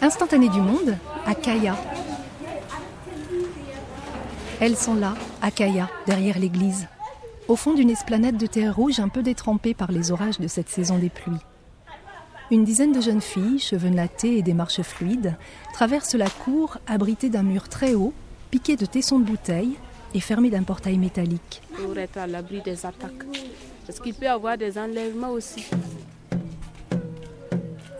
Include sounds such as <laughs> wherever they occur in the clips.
Instantané du monde, à. Elles sont là, à derrière l'église, au fond d'une esplanade de terre rouge un peu détrempée par les orages de cette saison des pluies. Une dizaine de jeunes filles, cheveux nattés et démarches fluides, traversent la cour abritée d'un mur très haut, piqué de tessons de bouteilles et fermé d'un portail métallique. Pour être à l'abri des attaques. Parce qu'il peut y avoir des enlèvements aussi.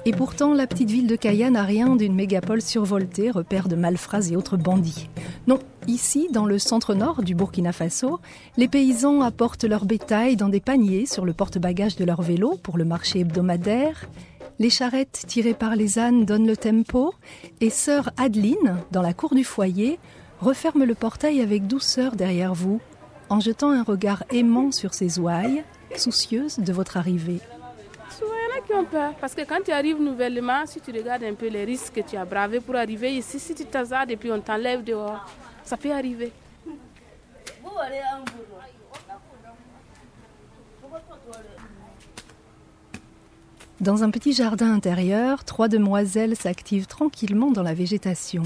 Et pourtant, la petite ville de Kaya n'a rien d'une mégapole survoltée, repère de malfrats et autres bandits. Non, ici, dans le centre-nord du Burkina Faso, les paysans apportent leur bétail dans des paniers sur le porte-bagages de leur vélo pour le marché hebdomadaire. Les charrettes tirées par les ânes donnent le tempo et sœur Adeline, dans la cour du foyer, referme le portail avec douceur derrière vous, en jetant un regard aimant sur ses ouailles, soucieuse de votre arrivée. Souvent, il y en a qui ont peur. Parce que quand tu arrives nouvellement, si tu regardes un peu les risques que tu as bravés pour arriver ici, si tu t'hasardes et puis on t'enlève dehors, ça peut arriver. Dans un petit jardin intérieur, trois demoiselles s'activent tranquillement dans la végétation.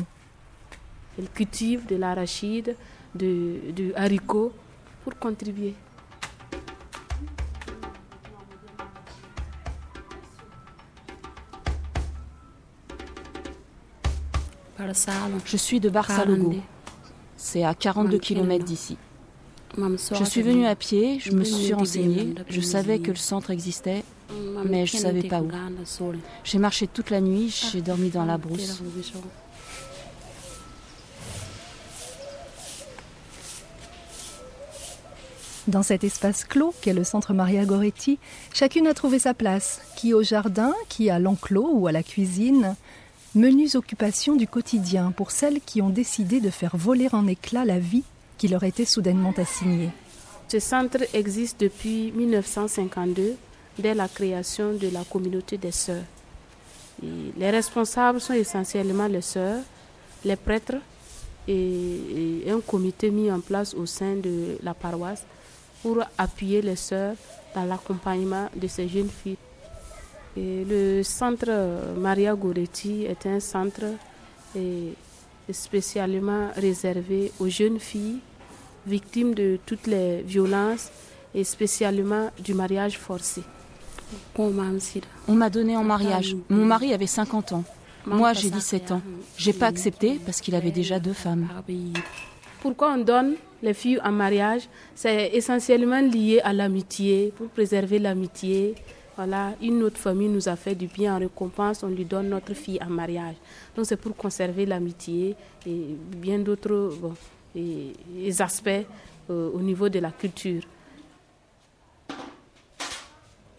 Elles cultivent de l'arachide, du, du haricot pour contribuer. Je suis de Barsalogo. C'est à 42 km d'ici. Je suis venue à pied, je me suis renseignée, je savais que le centre existait, mais je ne savais pas où. J'ai marché toute la nuit, j'ai dormi dans la brousse. Dans cet espace clos qu'est le centre Maria Goretti, chacune a trouvé sa place, qui au jardin, qui à l'enclos ou à la cuisine. Menues occupations du quotidien pour celles qui ont décidé de faire voler en éclats la vie qui leur était soudainement assignée. Ce centre existe depuis 1952, dès la création de la communauté des sœurs. Les responsables sont essentiellement les sœurs, les prêtres et un comité mis en place au sein de la paroisse pour appuyer les sœurs dans l'accompagnement de ces jeunes filles. Et le centre Maria Goretti est un centre spécialement réservé aux jeunes filles victimes de toutes les violences et spécialement du mariage forcé. On m'a donné en mariage. Mon mari avait 50 ans. Moi, j'ai 17 ans. J'ai pas accepté parce qu'il avait déjà deux femmes. Pourquoi on donne les filles en mariage? C'est essentiellement lié à l'amitié, pour préserver l'amitié. Voilà, une autre famille nous a fait du bien en récompense, on lui donne notre fille en mariage. Donc c'est pour conserver l'amitié et bien d'autres aspects euh, au niveau de la culture.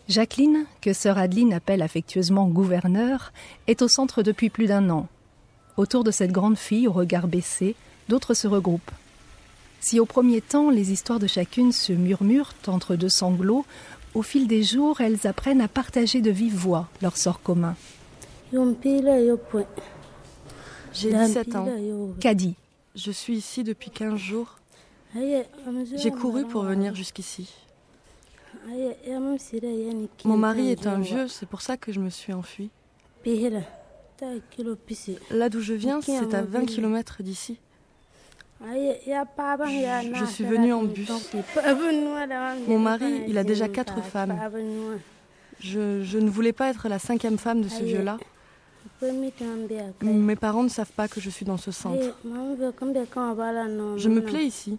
Jacqueline, que sœur Adeline appelle affectueusement gouverneur, est au centre depuis plus d'un an. Autour de cette grande fille au regard baissé, d'autres se regroupent. Si au premier temps les histoires de chacune se murmurent entre deux sanglots, au fil des jours elles apprennent à partager de vive voix leur sort commun. J'ai 17 ans. Kadi. Je suis ici depuis 15 jours. J'ai couru pour venir jusqu'ici. Mon mari est un vieux, c'est pour ça que je me suis enfuie. Là d'où je viens, c'est à 20 km d'ici. Je suis venue en bus. Mon mari, il a déjà quatre femmes. Je, je ne voulais pas être la cinquième femme de ce vieux-là. Mes parents ne savent pas que je suis dans ce centre. Je me plais ici.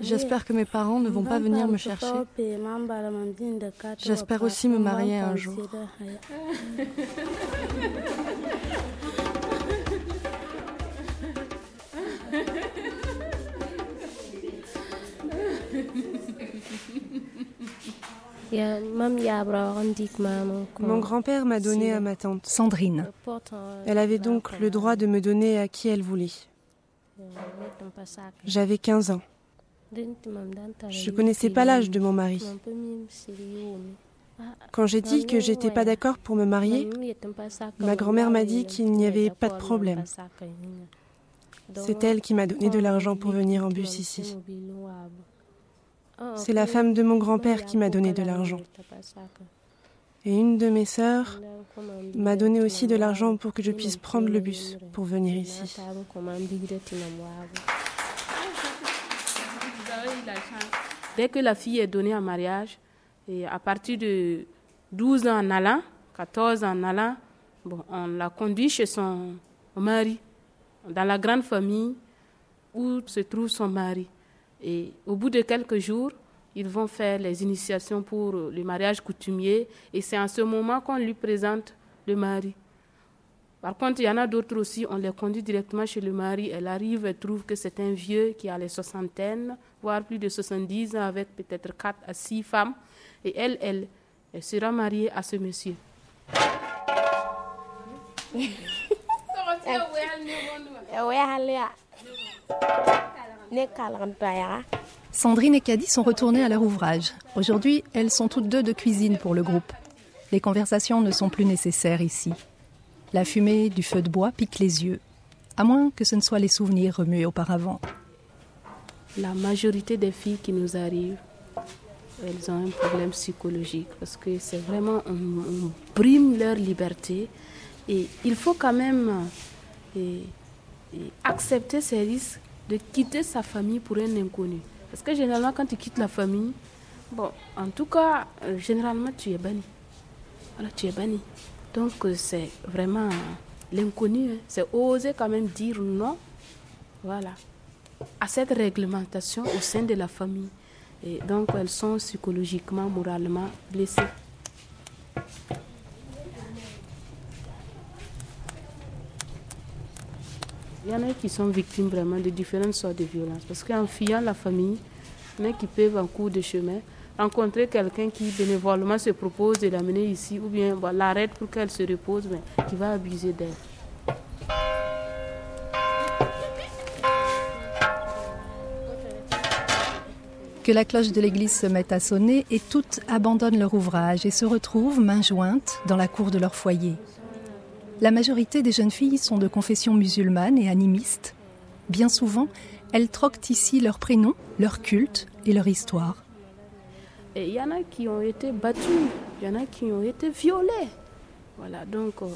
J'espère que mes parents ne vont pas venir me chercher. J'espère aussi me marier un jour. <laughs> Mon grand-père m'a donné à ma tante Sandrine. Elle avait donc le droit de me donner à qui elle voulait. J'avais 15 ans. Je ne connaissais pas l'âge de mon mari. Quand j'ai dit que j'étais pas d'accord pour me marier, ma grand-mère m'a dit qu'il n'y avait pas de problème. C'est elle qui m'a donné de l'argent pour venir en bus ici. C'est la femme de mon grand-père qui m'a donné de l'argent. Et une de mes sœurs m'a donné aussi de l'argent pour que je puisse prendre le bus pour venir ici. Dès que la fille est donnée en mariage, et à partir de 12 ans en allant, 14 ans en allant, bon, on la conduit chez son mari, dans la grande famille où se trouve son mari. Et au bout de quelques jours, ils vont faire les initiations pour le mariage coutumier et c'est en ce moment qu'on lui présente le mari. Par contre, il y en a d'autres aussi, on les conduit directement chez le mari. Elle arrive, elle trouve que c'est un vieux qui a les soixantaines, voire plus de 70 ans, avec peut-être 4 à 6 femmes. Et elle, elle, elle sera mariée à ce monsieur. <laughs> Sandrine et Caddy sont retournées à leur ouvrage. Aujourd'hui, elles sont toutes deux de cuisine pour le groupe. Les conversations ne sont plus nécessaires ici. La fumée du feu de bois pique les yeux, à moins que ce ne soient les souvenirs remués auparavant. La majorité des filles qui nous arrivent, elles ont un problème psychologique parce que c'est vraiment, on, brime leur liberté et il faut quand même accepter ces risques de quitter sa famille pour un inconnu. Parce que généralement, quand tu quittes la famille, bon, en tout cas, euh, généralement, tu es banni. Voilà, tu es banni. Donc, euh, c'est vraiment l'inconnu. Hein. C'est oser quand même dire non, voilà, à cette réglementation au sein de la famille. Et donc, elles sont psychologiquement, moralement blessées. Il y en a qui sont victimes vraiment de différentes sortes de violences. Parce qu'en fuyant la famille, il y en a qui peuvent en cours de chemin rencontrer quelqu'un qui bénévolement se propose de l'amener ici ou bien l'arrête pour qu'elle se repose, mais qui va abuser d'elle. Que la cloche de l'église se mette à sonner et toutes abandonnent leur ouvrage et se retrouvent main jointes dans la cour de leur foyer. La majorité des jeunes filles sont de confession musulmane et animiste. Bien souvent, elles troquent ici leur prénom, leur culte et leur histoire. Il y en a qui ont été battus, il y en a qui ont été violés. Voilà, donc euh,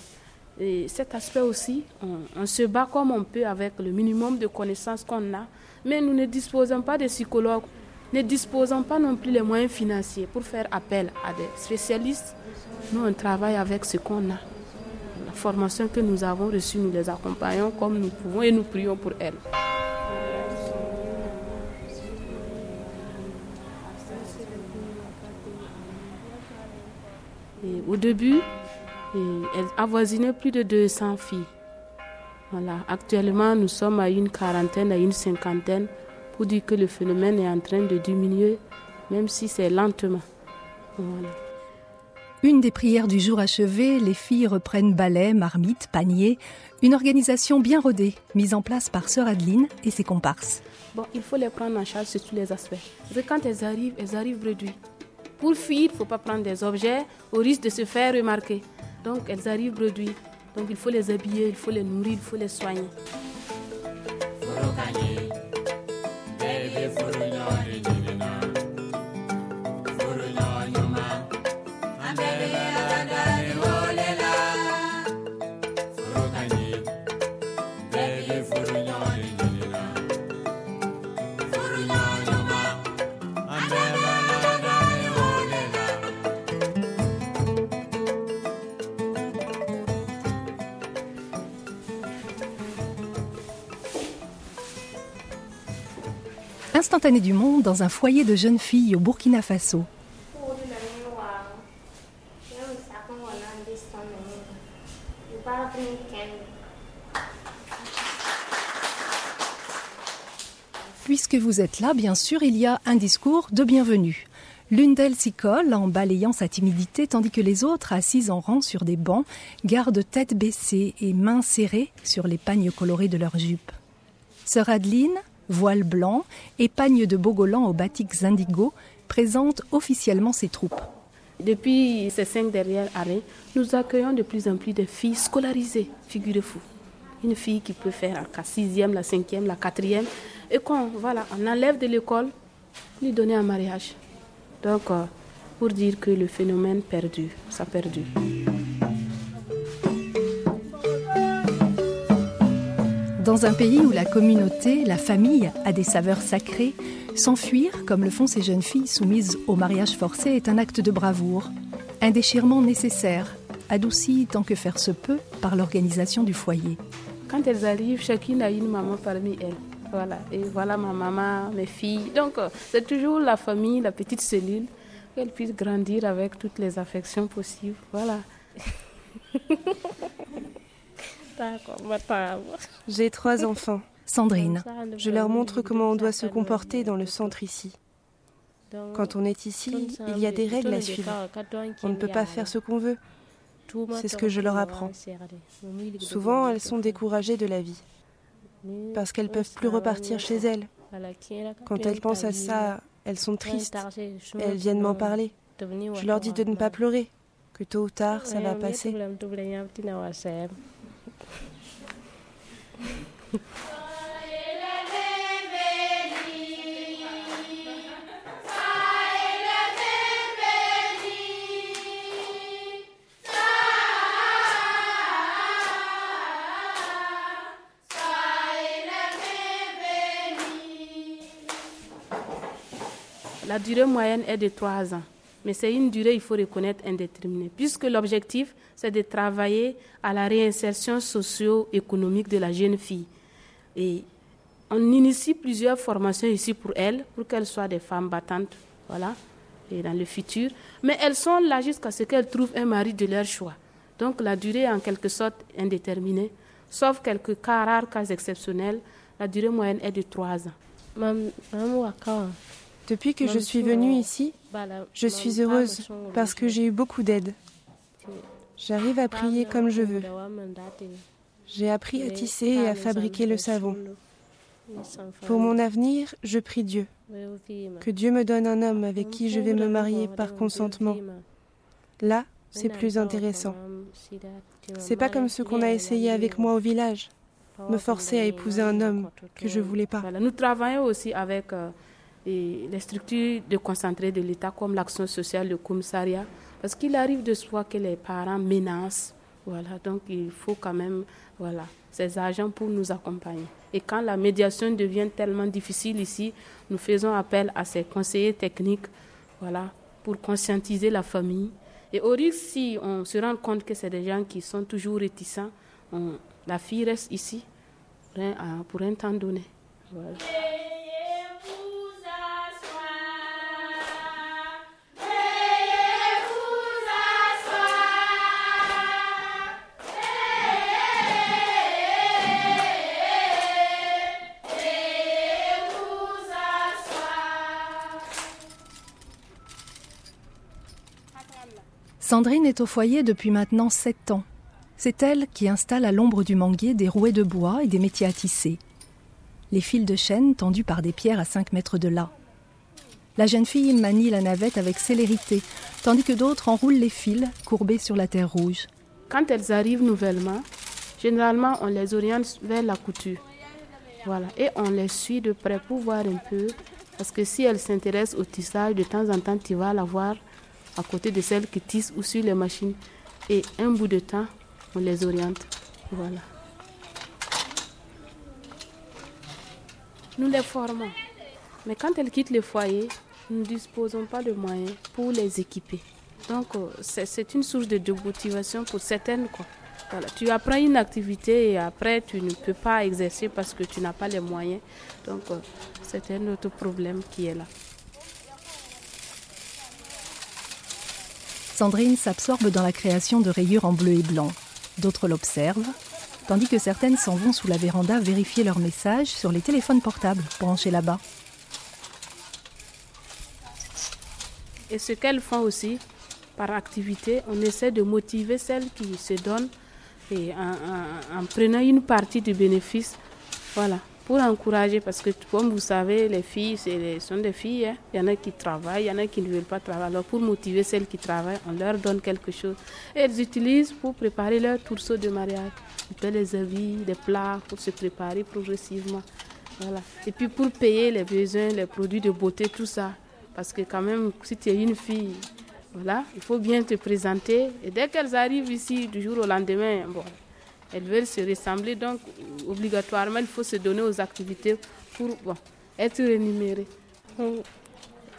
et cet aspect aussi, on, se bat comme on peut avec le minimum de connaissances qu'on a, mais nous ne disposons pas de psychologues, ne disposons pas non plus les moyens financiers pour faire appel à des spécialistes. Nous, on travaille avec ce qu'on a formation que nous avons reçue, nous les accompagnons comme nous pouvons et nous prions pour elles. au début, elles avoisinaient plus de 200 filles. Voilà. Actuellement, nous sommes à une quarantaine, à une cinquantaine, pour dire que le phénomène est en train de diminuer, même si c'est lentement. Une des prières du jour achevée, les filles reprennent balai, marmite, panier, une organisation bien rodée, mise en place par sœur Adeline et ses comparses. Bon, il faut les prendre en charge sur tous les aspects. quand elles arrivent, elles arrivent réduites. Pour fuir, il ne faut pas prendre des objets au risque de se faire remarquer. Donc, elles arrivent réduites. Donc, il faut les habiller, il faut les nourrir, il faut les soigner. Du monde dans un foyer de jeunes filles au Burkina Faso. Puisque vous êtes là, bien sûr, il y a un discours de bienvenue. L'une d'elles s'y colle en balayant sa timidité, tandis que les autres, assises en rang sur des bancs, gardent tête baissée et mains serrées sur les pagnes colorées de leurs jupes. Sœur Adeline, voile blanc et pagne de Bogolan aux batiks indigo, présente officiellement ses troupes. Depuis ces cinq dernières années, nous accueillons de plus en plus de filles scolarisées, figurez-vous. Une fille qui peut faire la sixième, la cinquième, la quatrième, et qu'on voilà, on enlève de l'école, lui donner un mariage. Donc, euh, pour dire que le phénomène perdu, ça perdu. Dans un pays où la communauté, la famille a des saveurs sacrées, s'enfuir, comme le font ces jeunes filles soumises au mariage forcé, est un acte de bravoure, un déchirement nécessaire, adouci tant que faire se peut par l'organisation du foyer. Quand elles arrivent, chacune a une maman parmi elles. Voilà, et voilà ma maman, mes filles. Donc, euh, c'est toujours la famille, la petite cellule, qu'elles puissent grandir avec toutes les affections possibles. Voilà. <laughs> J'ai trois enfants. Sandrine, je leur montre comment on doit se comporter dans le centre ici. Quand on est ici, il y a des règles à suivre. On ne peut pas faire ce qu'on veut. C'est ce que je leur apprends. Souvent, elles sont découragées de la vie parce qu'elles ne peuvent plus repartir chez elles. Quand elles pensent à ça, elles sont tristes. Elles viennent m'en parler. Je leur dis de ne pas pleurer, que tôt ou tard, ça va passer. La durée moyenne est de trois ans. Mais c'est une durée, il faut reconnaître, indéterminée, puisque l'objectif, c'est de travailler à la réinsertion socio-économique de la jeune fille. Et on initie plusieurs formations ici pour elles, pour qu'elles soient des femmes battantes, voilà, et dans le futur. Mais elles sont là jusqu'à ce qu'elles trouvent un mari de leur choix. Donc la durée est en quelque sorte indéterminée, sauf quelques cas rares, cas exceptionnels. La durée moyenne est de trois ans. Depuis que je suis venue ici, je suis heureuse parce que j'ai eu beaucoup d'aide. J'arrive à prier comme je veux. J'ai appris à tisser et à fabriquer le savon. Pour mon avenir, je prie Dieu. Que Dieu me donne un homme avec qui je vais me marier par consentement. Là, c'est plus intéressant. C'est pas comme ce qu'on a essayé avec moi au village, me forcer à épouser un homme que je voulais pas. Nous travaillons aussi avec euh, et les structures de concentré de l'État comme l'action sociale, le commissariat, parce qu'il arrive de soi que les parents menacent. Voilà, donc il faut quand même voilà, ces agents pour nous accompagner. Et quand la médiation devient tellement difficile ici, nous faisons appel à ces conseillers techniques voilà, pour conscientiser la famille. Et au risque, si on se rend compte que c'est des gens qui sont toujours réticents, la fille reste ici pour un, temps donné. Sandrine est au foyer depuis maintenant sept ans. C'est elle qui installe à l'ombre du manguier des rouets de bois et des métiers à tisser. Les fils de chêne tendus par des pierres à cinq mètres de là. La jeune fille manie la navette avec célérité, tandis que d'autres enroulent les fils courbés sur la terre rouge. Quand elles arrivent nouvellement, généralement on les oriente vers la couture. Voilà, et on les suit de près pour voir un peu, parce que si elles s'intéressent au tissage, de temps en temps tu vas la voir à côté de celles qui tissent ou sur les machines. Et un bout de temps, on les oriente. Voilà. Nous les formons. Mais quand elles quittent le foyer, nous ne disposons pas de moyens pour les équiper. Donc, euh, c'est une source de démotivation pour certaines. Tu apprends une activité et après, tu ne peux pas exercer parce que tu n'as pas les moyens. Donc, euh, c'est un autre problème qui est là. Sandrine s'absorbe dans la création de rayures en bleu et blanc. D'autres l'observent, tandis que certaines s'en vont sous la véranda vérifier leurs messages sur les téléphones portables branchés là-bas. Et ce qu'elles font aussi, par activité, on essaie de motiver celles qui se donnent en, en prenant une partie du bénéfice. Voilà pour encourager, parce que comme vous savez, les filles les, sont des filles. Hein. Il y en a qui travaillent, il y en a qui ne veulent pas travailler. Alors pour motiver celles qui travaillent, on leur donne quelque chose. Et elles utilisent pour préparer leur trousseau de mariage. Ils les habits, des plats pour se préparer progressivement. Voilà. Et puis pour payer les besoins, les produits de beauté, tout ça. Parce que quand même, si tu es une fille, Voilà, il faut bien te présenter. Et dès qu'elles arrivent ici, du jour au lendemain, bon, elles veulent se ressembler. Donc, obligatoirement, il faut se donner aux activités pour bon, être rémunérées.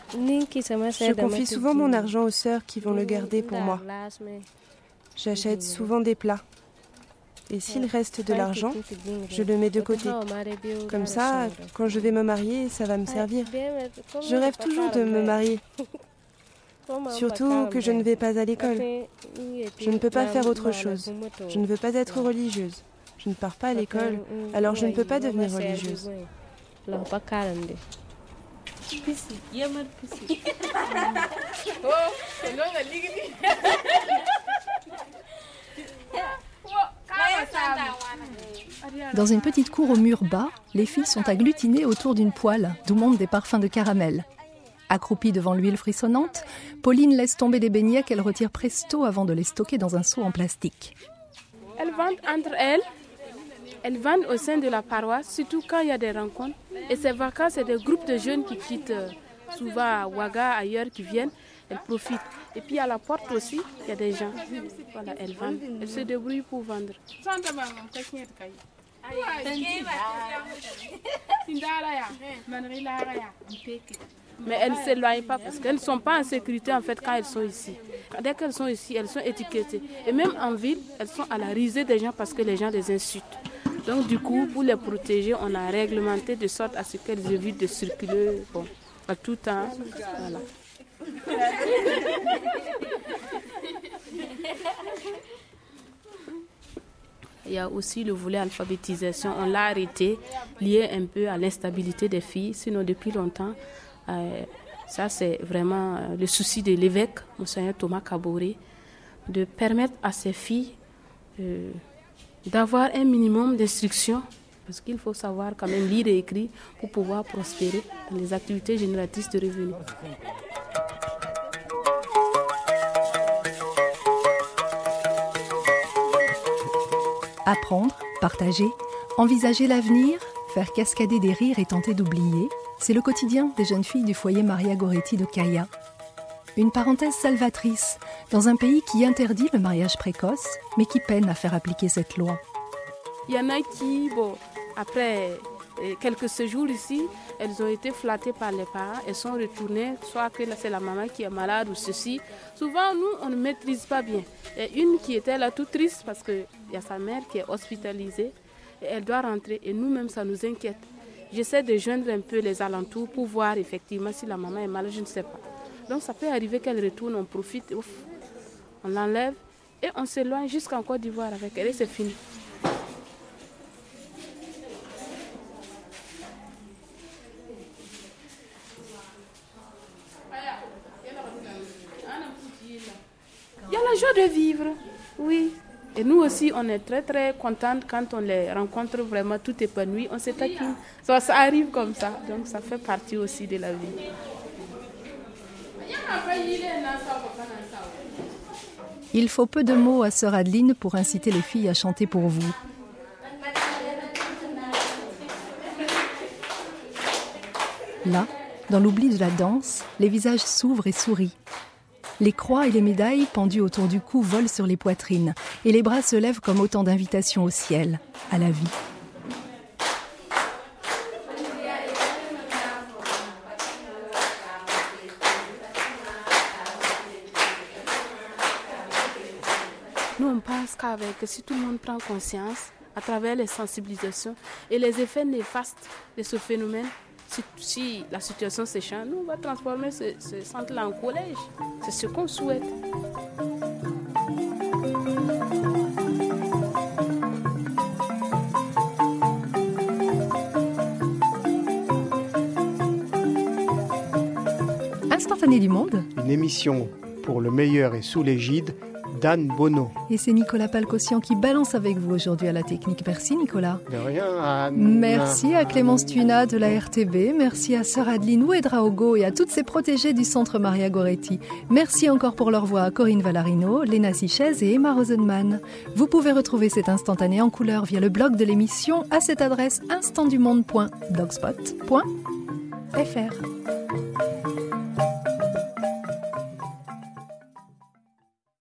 Je confie souvent mon argent aux sœurs qui vont le garder pour moi. J'achète souvent des plats. Et s'il reste de l'argent, je le mets de côté. Comme ça, quand je vais me marier, ça va me servir. Je rêve toujours de me marier. <laughs> Surtout que je ne vais pas à l'école. Je ne peux pas faire autre chose. Je ne veux pas être religieuse. Je ne pars pas à l'école, alors je ne peux pas devenir religieuse. <laughs> Dans une petite cour au mur bas, les filles sont agglutinées autour d'une poêle d'où montent des parfums de caramel. Accroupie devant l'huile frissonnante, Pauline laisse tomber des beignets qu'elle retire presto avant de les stocker dans un seau en plastique. Elles vendent entre elles, elles vendent au sein de la paroisse, surtout quand il y a des rencontres. Et ces vacances, c'est des groupes de jeunes qui quittent euh, souvent à Ouaga, ailleurs, qui viennent, elles profitent. Et puis à la porte aussi, il y a des gens. Voilà, elles vendent. Elles se débrouillent pour vendre. Mais elles ne s'éloignent pas parce qu'elles ne sont pas en sécurité en fait quand elles sont ici. Dès qu'elles sont ici, elles sont étiquetées. Et même en ville, elles sont à la risée des gens parce que les gens les insultent. Donc du coup, pour les protéger, on a réglementé de sorte à ce qu'elles évitent de circuler bon, à tout temps. Voilà. Il y a aussi le volet alphabétisation. On l'a arrêté, lié un peu à l'instabilité des filles. Sinon, depuis longtemps, ça c'est vraiment euh, le souci de l'évêque, Monseigneur Thomas Caboret, de permettre à ces filles euh, d'avoir un minimum d'instruction parce qu'il faut savoir quand même lire et écrire pour pouvoir prospérer dans les activités génératrices de revenus. Apprendre, partager, envisager l'avenir, faire cascader des rires et tenter d'oublier, c'est le quotidien des jeunes filles du foyer Maria Goretti de Kaya. Une parenthèse salvatrice dans un pays qui interdit le mariage précoce, mais qui peine à faire appliquer cette loi. Il y en a qui, bon, après euh, quelques séjours ici, elles ont été flattées par les parents, elles sont retournées, soit que c'est la maman qui est malade ou ceci. Souvent, nous, on ne maîtrise pas bien. A une qui était là toute triste parce qu'il y a sa mère qui est hospitalisée et elle doit rentrer et nous-mêmes, ça nous inquiète. J'essaie de joindre un peu les alentours pour voir effectivement si la maman est malade, je ne sais pas. Donc ça peut arriver qu'elle retourne, on profite, on l'enlève et on s'éloigne jusqu'en Côte d'Ivoire avec elle et c'est fini. Il y a la joie de vivre, oui. Et nous aussi, on est très très contentes quand on les rencontre vraiment tout épanoui. On s'est Ça, ça arrive comme ça. Donc ça fait partie aussi de la vie. Il faut peu de mots à Sœur Adeline pour inciter les filles à chanter pour vous. Là, dans l'oubli de la danse, les visages s'ouvrent et sourient. Les croix et les médailles pendues autour du cou volent sur les poitrines et les bras se lèvent comme autant d'invitations au ciel, à la vie. Nous, on pense qu'avec, si tout le monde prend conscience, à travers les sensibilisations et les effets néfastes de ce phénomène, si, la situation s'échange, nous, on va transformer ce, centre-là en collège. C'est ce qu'on souhaite. Instantané du monde. Une émission pour le meilleur et sous l'égide Dan Bono. Et c'est Nicolas Palcossian qui balance avec vous aujourd'hui à la technique. Merci Nicolas. De rien, Anne. Merci à Clémence Tuna de la RTB. Merci à Sœur Adeline Ouedraogo et à toutes ses protégées du Centre Maria Goretti. Merci encore pour leur voix à Corinne Valarino, Léna Sichez et Emma Rosenman. Vous pouvez retrouver cet instantané en couleur via le blog de l'émission à cette adresse instantdumonde.blogspot.fr.